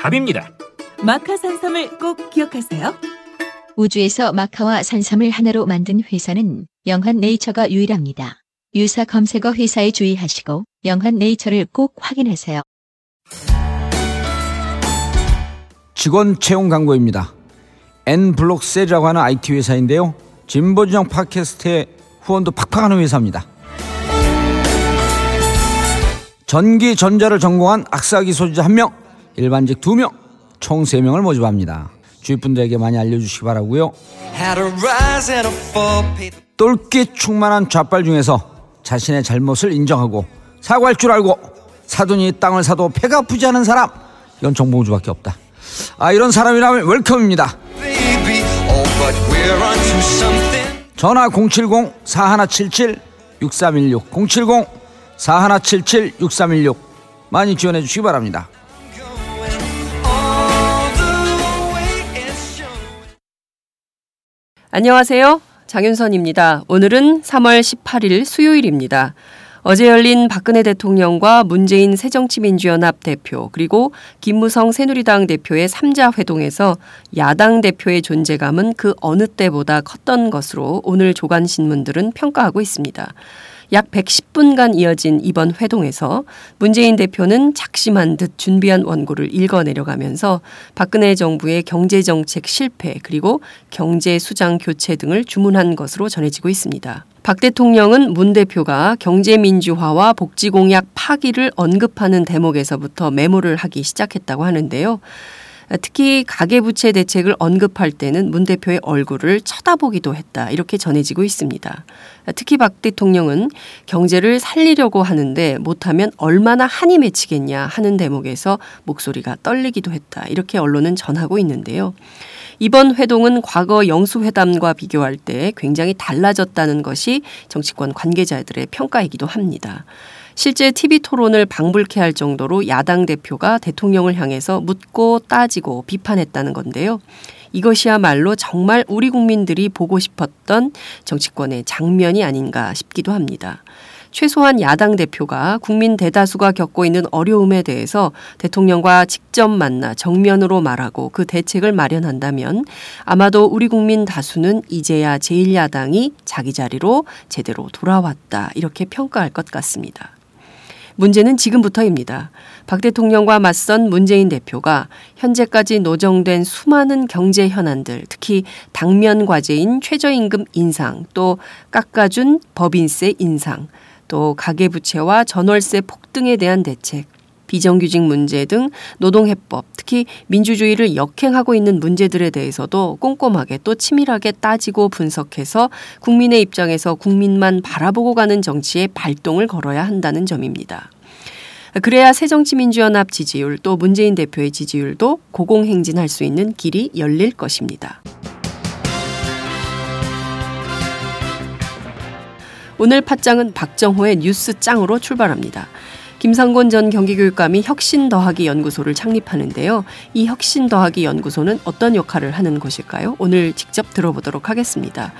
답입니다. 마카 산삼을 꼭 기억하세요. 우주에서 마카와 산삼을 하나로 만든 회사는 영한 네이처가 유일합니다. 유사 검색어 회사에 주의하시고 영한 네이처를 꼭 확인하세요. 직원 채용 광고입니다. N블록셀이라고 하는 IT 회사인데요. 진보진영 팟캐스트에 후원도 팍팍 하는 회사입니다. 전기 전자를 전공한 악사기 소지자 1명, 일반직 2명, 총 3명을 모집합니다. 주위 분들에게 많이 알려주시기 바라고요. 똘끼 충만한 좌빨 중에서 자신의 잘못을 인정하고 사과할 줄 알고 사돈이 땅을 사도 배가 아프지 않은 사람 이건 정봉주밖에 없다. 아 이런 사람이라면 웰컴입니다. 전화 070-4177-6316 070-4177-6316 많이 지원해 주시기 바랍니다. 안녕하세요. 장윤선입니다. 오늘은 3월 18일 수요일입니다. 어제 열린 박근혜 대통령과 문재인 새정치민주연합 대표 그리고 김무성 새누리당 대표의 3자 회동에서 야당 대표의 존재감은 그 어느 때보다 컸던 것으로 오늘 조간 신문들은 평가하고 있습니다. 약 110분간 이어진 이번 회동에서 문재인 대표는 작심한 듯 준비한 원고를 읽어 내려가면서 박근혜 정부의 경제정책 실패 그리고 경제 수장 교체 등을 주문한 것으로 전해지고 있습니다. 박 대통령은 문 대표가 경제민주화와 복지공약 파기를 언급하는 대목에서부터 메모를 하기 시작했다고 하는데요. 특히 가계부채 대책을 언급할 때는 문 대표의 얼굴을 쳐다보기도 했다. 이렇게 전해지고 있습니다. 특히 박 대통령은 경제를 살리려고 하는데 못하면 얼마나 한이 맺히겠냐 하는 대목에서 목소리가 떨리기도 했다. 이렇게 언론은 전하고 있는데요. 이번 회동은 과거 영수회담과 비교할 때 굉장히 달라졌다는 것이 정치권 관계자들의 평가이기도 합니다. 실제 TV 토론을 방불케 할 정도로 야당 대표가 대통령을 향해서 묻고 따지고 비판했다는 건데요. 이것이야말로 정말 우리 국민들이 보고 싶었던 정치권의 장면이 아닌가 싶기도 합니다. 최소한 야당 대표가 국민 대다수가 겪고 있는 어려움에 대해서 대통령과 직접 만나 정면으로 말하고 그 대책을 마련한다면 아마도 우리 국민 다수는 이제야 제1야당이 자기 자리로 제대로 돌아왔다 이렇게 평가할 것 같습니다. 문제는 지금부터입니다. 박 대통령과 맞선 문재인 대표가 현재까지 노정된 수많은 경제 현안들, 특히 당면 과제인 최저임금 인상, 또 깎아준 법인세 인상, 또 가계부채와 전월세 폭등에 대한 대책, 비정규직 문제 등 노동해법, 특히 민주주의를 역행하고 있는 문제들에 대해서도 꼼꼼하게 또 치밀하게 따지고 분석해서 국민의 입장에서 국민만 바라보고 가는 정치에 발동을 걸어야 한다는 점입니다. 그래야 새정치민주연합 지지율 또 문재인 대표의 지지율도 고공행진할 수 있는 길이 열릴 것입니다. 오늘 팟짱은 박정호의 뉴스 짱으로 출발합니다. 김상곤 전 경기교육감이 혁신 더하기 연구소를 창립하는데요. 이 혁신 더하기 연구소는 어떤 역할을 하는 것일까요? 오늘 직접 들어보도록 하겠습니다.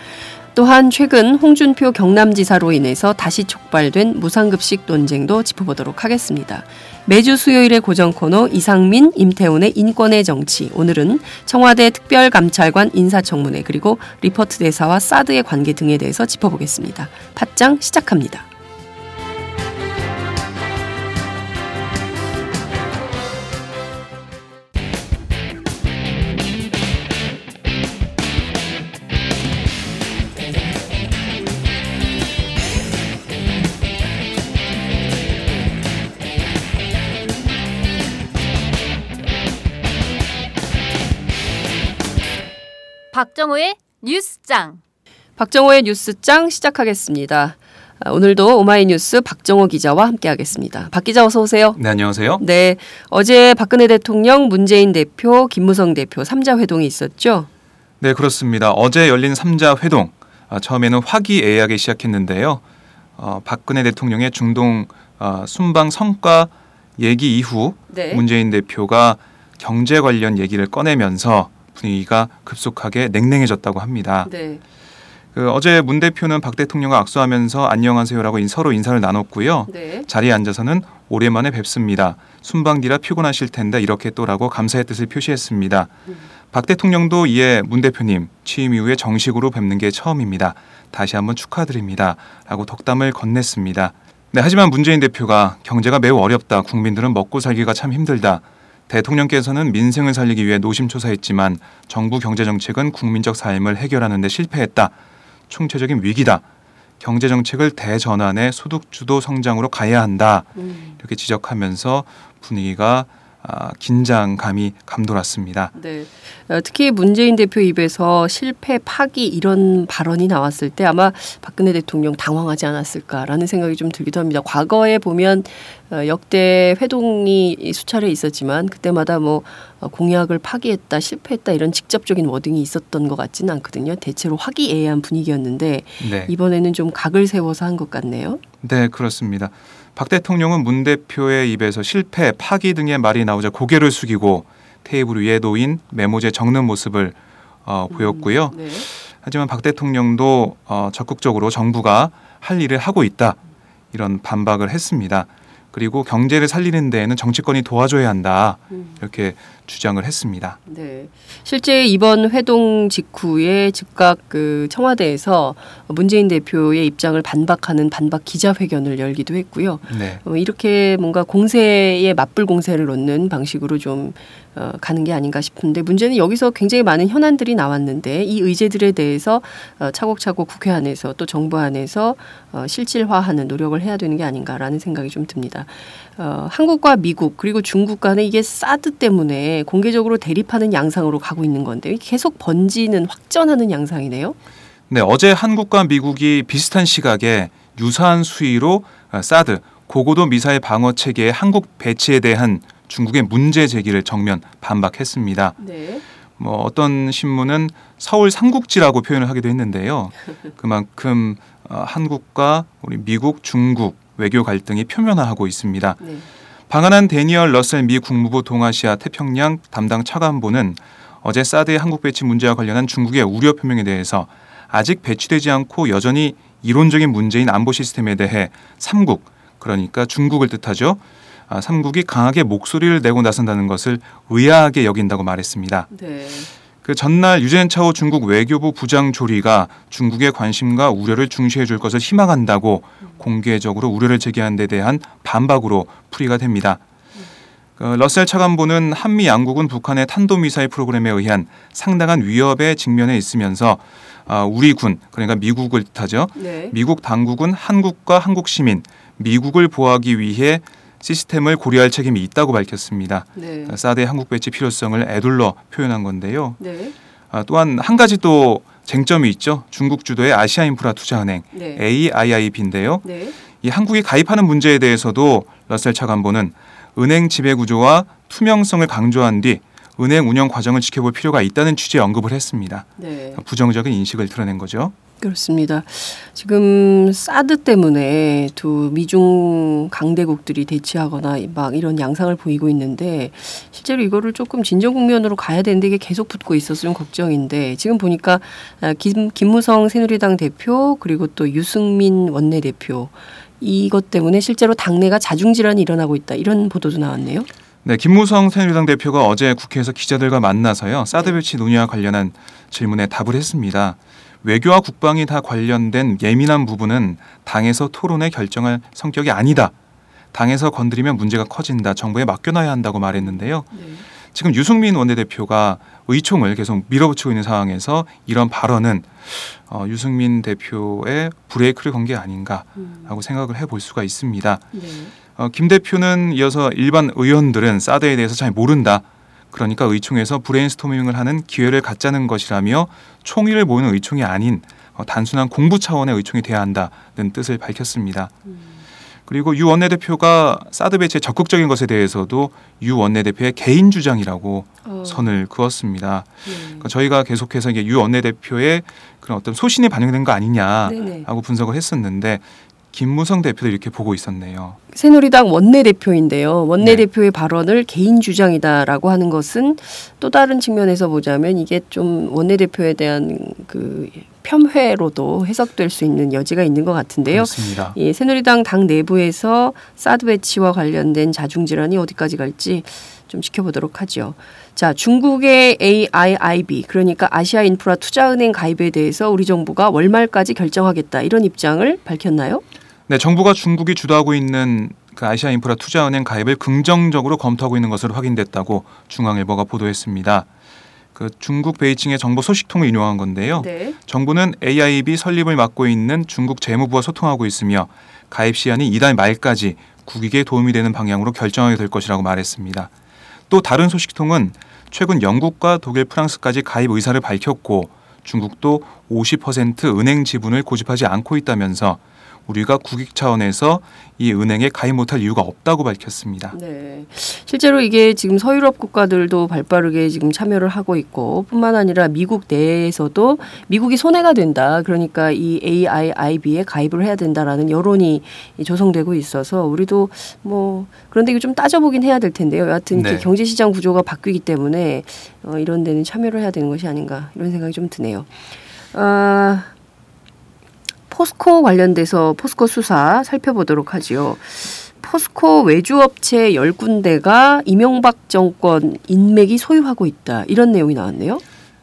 또한 최근 홍준표 경남지사로 인해서 다시 촉발된 무상급식 논쟁도 짚어보도록 하겠습니다. 매주 수요일의 고정 코너 이상민, 임태훈의 인권의 정치. 오늘은 청와대 특별감찰관 인사청문회 그리고 리퍼트 대사와 사드의 관계 등에 대해서 짚어보겠습니다. 팟짱 시작합니다. 박정호의 뉴스장. 박정호의 뉴스장 시작하겠습니다. 아, 오늘도 오마이뉴스 박정호 기자와 함께하겠습니다. 박 기자 어서 오세요. 네, 안녕하세요. 네, 어제 박근혜 대통령, 문재인 대표, 김무성 대표 3자 회동이 있었죠. 네, 그렇습니다. 어제 열린 3자 회동. 아, 처음에는 화기애애하게 시작했는데요. 어, 박근혜 대통령의 중동 어, 순방 성과 얘기 이후 네. 문재인 대표가 경제 관련 얘기를 꺼내면서 분위기가 급속하게 냉랭해졌다고 합니다. 네. 그 어제 문 대표는 박 대통령과 악수하면서 안녕하세요라고 인- 서로 인사를 나눴고요. 네. 자리에 앉아서는 오랜만에 뵙습니다. 순방 뒤라 피곤하실 텐데 이렇게 또라고 감사의 뜻을 표시했습니다. 박 대통령도 이에 문 대표님 취임 이후에 정식으로 뵙는 게 처음입니다. 다시 한번 축하드립니다. 라고 덕담을 건넸습니다. 네, 하지만 문재인 대표가 경제가 매우 어렵다. 국민들은 먹고 살기가 참 힘들다. 대통령께서는 민생을 살리기 위해 노심초사했지만 정부 경제 정책은 국민적 삶을 해결하는 데 실패했다. 총체적인 위기다. 경제 정책을 대전환해 소득 주도 성장으로 가야 한다. 음, 이렇게 지적하면서 분위기가 아, 긴장감이 감돌았습니다. 네. 어, 특히 문재인 대표 입에서 실패, 파기 이런 발언이 나왔을 때 아마 박근혜 대통령 당황하지 않았을까라는 생각이 좀 들기도 합니다. 과거에 보면 어, 역대 회동이 수차례 있었지만 그때마다 뭐 어, 공약을 파기했다, 실패했다 이런 직접적인 워딩이 있었던 것 같지는 않거든요. 대체로 화기애애한 분위기였는데 네. 이번에는 좀 각을 세워서 한 것 같네요. 네, 그렇습니다. 박 대통령은 문 대표의 입에서 실패, 파기 등의 말이 나오자 고개를 숙이고 테이블 위에 놓인 메모지에 적는 모습을 어, 보였고요. 네. 하지만 박 대통령도 어, 적극적으로 정부가 할 일을 하고 있다 이런 반박을 했습니다. 그리고 경제를 살리는 데에는 정치권이 도와줘야 한다 음. 이렇게 주장을 했습니다. 네. 실제 이번 회동 직후에 즉각 그 청와대에서 문재인 대표의 입장을 반박하는 반박 기자회견을 열기도 했고요. 네. 어, 이렇게 뭔가 공세에 맞불 공세를 놓는 방식으로 좀 어, 가는 게 아닌가 싶은데 문제는 여기서 굉장히 많은 현안들이 나왔는데 이 의제들에 대해서 어, 차곡차곡 국회 안에서 또 정부 안에서 어, 실질화하는 노력을 해야 되는 게 아닌가라는 생각이 좀 듭니다. 어, 한국과 미국 그리고 중국 간에 이게 사드 때문에 공개적으로 대립하는 양상으로 가고 있는 건데 계속 번지는 확전하는 양상이네요. 네, 어제 한국과 미국이 비슷한 시각에 유사한 수위로 어, 사드 고고도 미사일 방어 체계의 한국 배치에 대한 중국의 문제 제기를 정면 반박했습니다. 네. 뭐 어떤 신문은 서울 삼국지라고 표현을 하기도 했는데요. 그만큼 어, 한국과 우리 미국, 중국 외교 갈등이 표면화하고 있습니다. 네. 방한한 데니얼 러셀 미 국무부 동아시아 태평양 담당 차관보는 어제 사드의 한국 배치 문제와 관련한 중국의 우려 표명에 대해서 아직 배치되지 않고 여전히 이론적인 문제인 안보 시스템에 대해 삼국 그러니까 중국을 뜻하죠. 아, 삼국이 강하게 목소리를 내고 나선다는 것을 의아하게 여긴다고 말했습니다. 네. 그 전날 유젠차오 중국 외교부 부장 조리가 중국의 관심과 우려를 중시해 줄 것을 희망한다고 공개적으로 우려를 제기한 데 대한 반박으로 풀이가 됩니다. 그 러셀 차관보는 한미 양국은 북한의 탄도미사일 프로그램에 의한 상당한 위협에 직면해 있으면서 아, 우리 군 그러니까 미국을 뜻하죠. 네. 미국 당국은 한국과 한국 시민, 미국을 보호하기 위해 시스템을 고려할 책임이 있다고 밝혔습니다. 네. 사드의 한국 배치 필요성을 애둘러 표현한 건데요. 네. 아, 또한 한 가지 또 쟁점이 있죠. 중국 주도의 아시아 인프라 투자은행 네. AIIB인데요. 네. 이 한국이 가입하는 문제에 대해서도 러셀 차관보는 은행 지배 구조와 투명성을 강조한 뒤 은행 운영 과정을 지켜볼 필요가 있다는 취지의 언급을 했습니다. 네. 부정적인 인식을 드러낸 거죠. 그렇습니다. 지금 사드 때문에 두 미중 강대국들이 대치하거나 막 이런 양상을 보이고 있는데 실제로 이거를 조금 진정 국면으로 가야 되는데 이게 계속 붙고 있어서 좀 걱정인데 지금 보니까 아, 김, 김무성 새누리당 대표 그리고 또 유승민 원내대표 이것 때문에 실제로 당내가 자중질환이 일어나고 있다 이런 보도도 나왔네요. 네, 김무성 새누리당 대표가 어제 국회에서 기자들과 만나서요. 사드 배치 논의와 관련한 질문에 답을 했습니다. 외교와 국방이 다 관련된 예민한 부분은 당에서 토론에 결정할 성격이 아니다. 당에서 건드리면 문제가 커진다. 정부에 맡겨놔야 한다고 말했는데요. 지금 유승민 원내대표가 의총을 계속 밀어붙이고 있는 상황에서 이런 발언은 어, 유승민 대표의 브레이크를 건 게 아닌가라고 생각을 해볼 수가 있습니다. 어, 김 대표는 이어서 일반 의원들은 사드에 대해서 잘 모른다. 그러니까 의총에서 브레인스토밍을 하는 기회를 갖자는 것이라며 총의를 모으는 의총이 아닌 어, 단순한 공부 차원의 의총이 돼야 한다는 뜻을 밝혔습니다. 그리고 유 원내대표가 사드 배치의 적극적인 것에 대해서도 유 원내대표의 개인 주장이라고 어. 선을 그었습니다. 네. 그러니까 저희가 계속해서 이게 유 원내대표의 그런 어떤 소신이 반영된 거 네네. 아니냐라고 분석을 했었는데 김무성 대표도 이렇게 보고 있었네요. 새누리당 원내대표인데요. 원내대표의 발언을 개인 주장이다라고 하는 것은 또 다른 측면에서 보자면 이게 좀 원내대표에 대한 그 폄훼로도 해석될 수 있는 여지가 있는 것 같은데요. 그렇습니다. 예, 새누리당 당 내부에서 사드 배치와 관련된 자중 질환이 어디까지 갈지 좀 지켜보도록 하죠. 자, 중국의 AIIB 그러니까 아시아 인프라 투자은행 가입에 대해서 우리 정부가 월말까지 결정하겠다 이런 입장을 밝혔나요? 네, 정부가 중국이 주도하고 있는 그 아시아 인프라 투자은행 가입을 긍정적으로 검토하고 있는 것으로 확인됐다고 중앙일보가 보도했습니다. 그 중국 베이징의 정보 소식통을 인용한 건데요. 네. 정부는 AIB 설립을 맡고 있는 중국 재무부와 소통하고 있으며 가입 시한이 이달 말까지 국익에 도움이 되는 방향으로 결정하게 될 것이라고 말했습니다. 또 다른 소식통은 최근 영국과 독일, 프랑스까지 가입 의사를 밝혔고 중국도 50% 은행 지분을 고집하지 않고 있다면서 우리가 국익 차원에서 이 은행에 가입 못할 이유가 없다고 밝혔습니다. 네. 실제로 이게 지금 서유럽 국가들도 발빠르게 지금 참여를 하고 있고 뿐만 아니라 미국 내에서도 미국이 손해가 된다. 그러니까 이 AIIB에 가입을 해야 된다라는 여론이 조성되고 있어서 우리도 뭐 그런데 이거 좀 따져보긴 해야 될 텐데요. 여하튼 네. 경제 시장 구조가 바뀌기 때문에 어, 이런 데는 참여를 해야 되는 것이 아닌가 이런 생각이 좀 드네요. 아, 포스코 관련돼서 포스코 수사 살펴보도록 하지요. 포스코 외주업체 10군데가 이명박 정권 인맥이 소유하고 있다. 이런 내용이 나왔네요.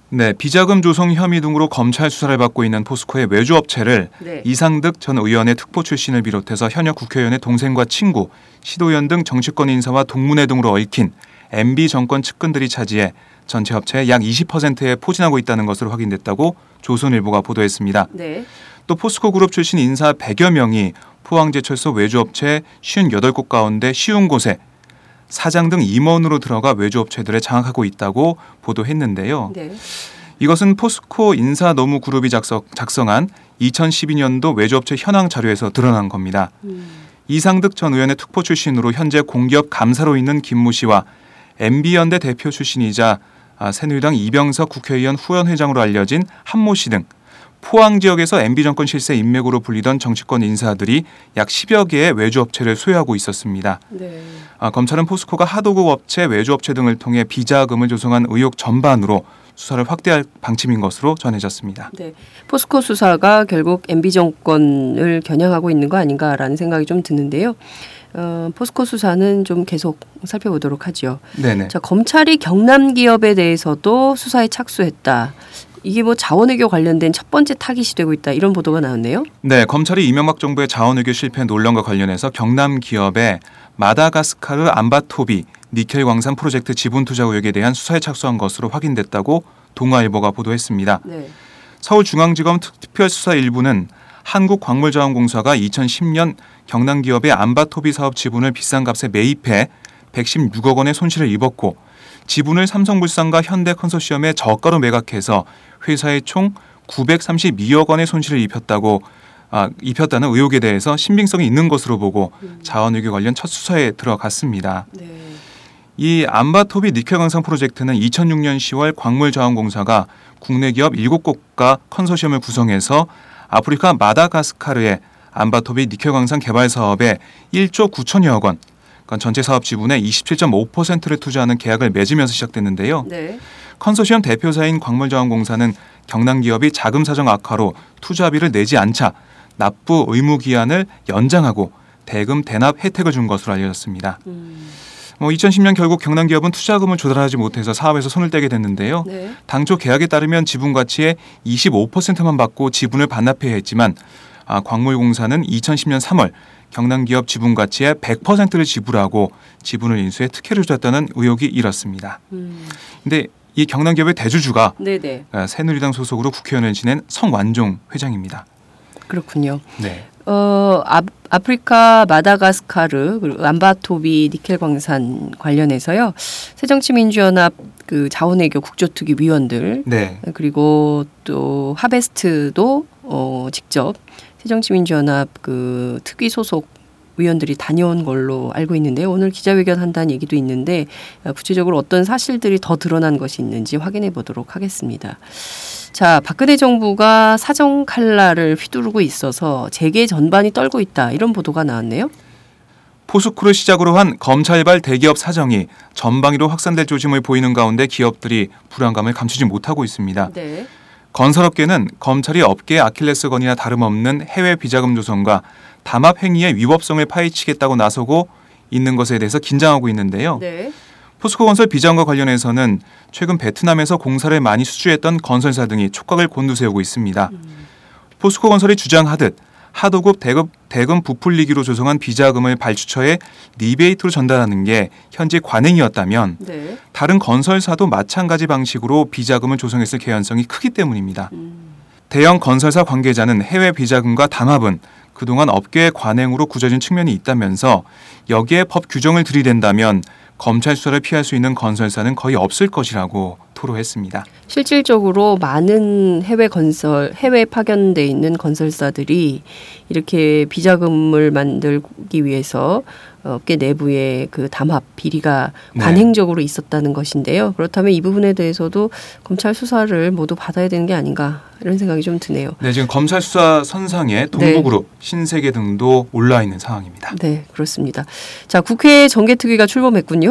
네, 비자금 조성 혐의 등으로 검찰 수사를 받고 있는 포스코의 외주업체를 네. 이상득 전 의원의 특보 출신을 비롯해서 현역 국회의원의 동생과 친구, 시도의원 등 정치권 인사와 동문회 등으로 얽힌 MB 정권 측근들이 차지해 전체 업체의 약 20%에 포진하고 있다는 것으로 확인됐다고 조선일보가 보도했습니다. 네. 또 포스코 그룹 출신 인사 100여 명이 포항제철소 외주업체 58곳 가운데 쉬운 곳에 사장 등 임원으로 들어가 외주업체들을 장악하고 있다고 보도했는데요. 네. 이것은 포스코 인사 노무 그룹이 작성, 작성한 2012년도 외주업체 현황 자료에서 드러난 겁니다. 이상득 전 의원의 특보 출신으로 현재 공기업 감사로 있는 김모 씨와 MB연대 대표 출신이자 아, 새누리당 이병석 국회의원 후연회장으로 알려진 한모 씨 등 포항 지역에서 MB 정권 실세 인맥으로 불리던 정치권 인사들이 약 10여 개의 외주 업체를 소유하고 있었습니다. 네. 아, 검찰은 포스코가 하도급 업체, 외주 업체 등을 통해 비자금을 조성한 의혹 전반으로 수사를 확대할 방침인 것으로 전해졌습니다. 네. 포스코 수사가 결국 MB 정권을 겨냥하고 있는 거 아닌가라는 생각이 좀 드는데요. 어, 포스코 수사는 좀 계속 살펴보도록 하죠. 네네. 자, 검찰이 경남 기업에 대해서도 수사에 착수했다. 이게 뭐 자원외교 관련된 첫 번째 타깃이 되고 있다. 이런 보도가 나왔네요. 네, 검찰이 이명박 정부의 자원외교 실패 논란과 관련해서 경남 기업의 마다가스카르 암바토비 니켈 광산 프로젝트 지분 투자 의혹에 대한 수사에 착수한 것으로 확인됐다고 동아일보가 보도했습니다. 네. 서울중앙지검 특- 특별수사 일부는 한국광물자원공사가 2010년 경남 기업의 암바토비 사업 지분을 비싼 값에 매입해 116억 원의 손실을 입었고 지분을 삼성물산과 현대컨소시엄에 저가로 매각해서 회사에 총 932억 원의 손실을 입혔다고 아, 입혔다는 의혹에 대해서 신빙성이 있는 것으로 보고 자원외교 관련 첫 수사에 들어갔습니다. 네. 이 안바토비 니켈 강산 프로젝트는 2006년 10월 광물자원공사가 국내 기업 7곳과 컨소시엄을 구성해서 아프리카 마다가스카르의 안바토비 니켈 강산 개발 사업에 1조 9천여억 원, 그러니까 전체 사업 지분의 27.5%를 투자하는 계약을 맺으면서 시작됐는데요. 네. 컨소시엄 대표사인 광물자원공사는 경남 기업이 자금 사정 악화로 투자비를 내지 않자 납부 의무 기한을 연장하고 대금 대납 혜택을 준 것으로 알려졌습니다. 음. 뭐 2010년 결국 경남 기업은 투자금을 조달하지 못해서 사업에서 손을 떼게 됐는데요. 네. 당초 계약에 따르면 지분 가치의 25%만 받고 지분을 반납해야 했지만 아, 광물공사는 2010년 3월 경남 기업 지분 가치의 100%를 지불하고 지분을 인수해 특혜를 줬다는 의혹이 일었습니다. 음. 근데 이 경남 기업의 대주주가 네네. 아, 새누리당 소속으로 국회의원을 지낸 성완종 회장입니다. 그렇군요. 네. 어, 아, 아프리카 마다가스카르 그리고 암바토비 니켈 광산 관련해서요. 새정치민주연합 그 자원외교 국조특위 위원들 네. 그리고 또 하베스트도 어, 직접 새정치민주연합 그 특위 소속 위원들이 다녀온 걸로 알고 있는데 오늘 기자회견 한다는 얘기도 있는데 어, 구체적으로 어떤 사실들이 더 드러난 것이 있는지 확인해 보도록 하겠습니다. 자, 박근혜 정부가 사정 칼날을 휘두르고 있어서 재계 전반이 떨고 있다 이런 보도가 나왔네요. 포스코를 시작으로 한 검찰발 대기업 사정이 전방위로 확산될 조짐을 보이는 가운데 기업들이 불안감을 감추지 못하고 있습니다. 네. 건설업계는 검찰이 업계의 아킬레스건이나 다름없는 해외 비자금 조성과 담합 행위의 위법성을 파헤치겠다고 나서고 있는 것에 대해서 긴장하고 있는데요. 네. 포스코 건설 비자금과 관련해서는 최근 베트남에서 공사를 많이 수주했던 건설사 등이 촉각을 곤두세우고 있습니다. 포스코 건설이 주장하듯 하도급 대금, 대금 부풀리기로 조성한 비자금을 발주처에 리베이트로 전달하는 게 현재 관행이었다면 네. 다른 건설사도 마찬가지 방식으로 비자금을 조성했을 개연성이 크기 때문입니다. 대형 건설사 관계자는 해외 비자금과 담합은 그동안 업계의 관행으로 굳어진 측면이 있다면서 여기에 법 규정을 들이댄다면 검찰 수사를 피할 수 있는 건설사는 거의 없을 것이라고 토로했습니다. 실질적으로 많은 해외 건설, 해외 파견돼 있는 건설사들이 이렇게 비자금을 만들기 위해서 업계 내부의 그 담합 비리가 네. 관행적으로 있었다는 것인데요. 그렇다면 이 부분에 대해서도 검찰 수사를 모두 받아야 되는 게 아닌가 이런 생각이 좀 드네요. 네, 지금 검찰 수사 선상에 동부그룹, 신세계 등도 올라 있는 상황입니다. 네, 그렇습니다. 자, 국회 정개특위가 출범했군요.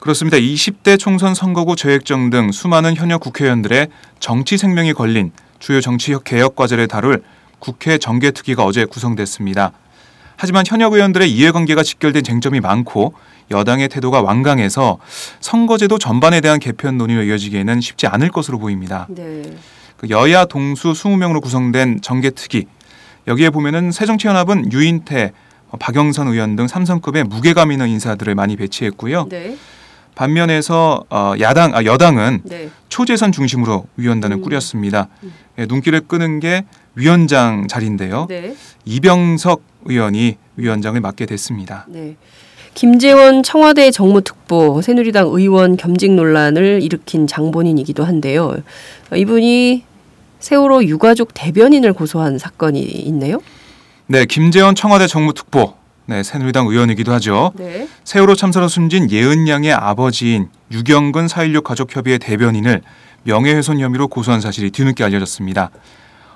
그렇습니다. 20대 총선 선거구 재획정 등 수많은 현역 국회의원들의 정치 생명이 걸린 주요 정치 개혁 과제를 다룰 국회 정개특위가 어제 구성됐습니다. 하지만 현역 의원들의 이해관계가 직결된 쟁점이 많고 여당의 태도가 완강해서 선거제도 전반에 대한 개편 논의로 이어지기에는 쉽지 않을 것으로 보입니다. 네. 그 여야 동수 20명으로 구성된 정개특위 여기에 보면은 새정치연합은 유인태, 어, 박영선 의원 등 삼성급의 무게감 있는 인사들을 많이 배치했고요. 네. 반면에서 어, 야당 아, 여당은 네. 초재선 중심으로 위원단을 음. 꾸렸습니다. 예, 눈길을 끄는 게 위원장 자리인데요. 네. 이병석 의원이 위원장을 맡게 됐습니다. 네. 김재원 청와대 정무특보 새누리당 의원 겸직 논란을 일으킨 장본인이기도 한데요. 어, 이분이 세월호 유가족 대변인을 고소한 사건이 있네요. 네, 김재원 청와대 정무특보, 네, 새누리당 의원이기도 하죠. 네. 세월호 참사로 숨진 예은 양의 아버지인 유경근 4.16 가족협의회 대변인을 명예훼손 혐의로 고소한 사실이 뒤늦게 알려졌습니다.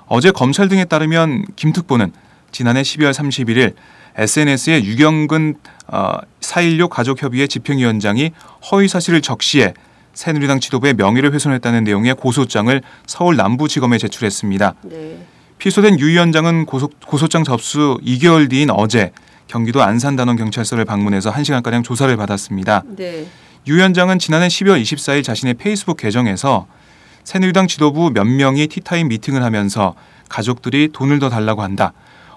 어제 검찰 등에 따르면 김 특보는 지난해 12월 31일 SNS에 유경근 어, 4.16 가족협의회 집행위원장이 허위 사실을 적시해 새누리당 지도부의 명예를 훼손했다는 내용의 고소장을 서울 남부지검에 제출했습니다. 네. 피소된 유 위원장은 고소, 고소장 접수 2개월 뒤인 어제 경기도 안산단원 경찰서를 방문해서 1시간가량 조사를 받았습니다. 네. 유 위원장은 지난해 12월 24일 자신의 페이스북 계정에서 새누리당 지도부 몇 명이 티타임 미팅을 하면서 가족들이 돈을 더 달라고 한다.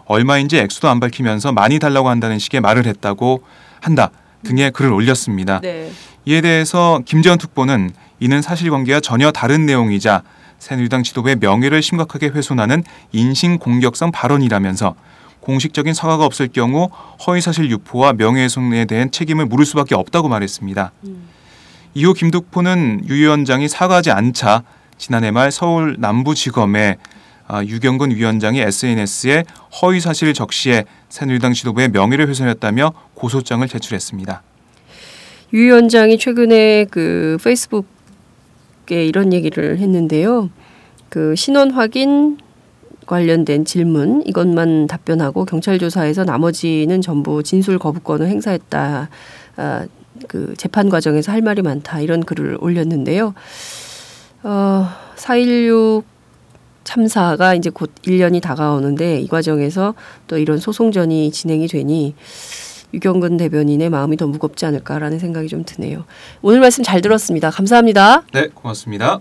얼마인지 액수도 안 밝히면서 많이 달라고 한다는 식의 말을 했다고 한다. 등의 글을 올렸습니다. 네. 이에 대해서 김재원 특보는 이는 사실관계와 전혀 다른 내용이자 새누리당 지도부의 명예를 심각하게 훼손하는 인신 공격성 발언이라면서 공식적인 사과가 없을 경우 허위사실 유포와 명예훼손에 대한 책임을 물을 수밖에 없다고 말했습니다. 이후 김득포는 유 위원장이 사과하지 않자 지난해 말 서울 남부지검에 아, 유경근 위원장이 SNS에 허위 사실을 적시해 새누리당 지도부의 명예를 훼손했다며 고소장을 제출했습니다. 유 위원장이 최근에 그 페이스북에 이런 얘기를 했는데요. 그 신원 확인 관련된 질문 이것만 답변하고 경찰 조사에서 나머지는 전부 진술 거부권을 행사했다. 아, 그 재판 과정에서 할 말이 많다 이런 글을 올렸는데요. 어, 4.16 참사가 이제 곧 1년이 다가오는데 이 과정에서 또 이런 소송전이 진행이 되니 유경근 대변인의 마음이 더 무겁지 않을까라는 생각이 좀 드네요. 오늘 말씀 잘 들었습니다. 감사합니다. 네, 고맙습니다.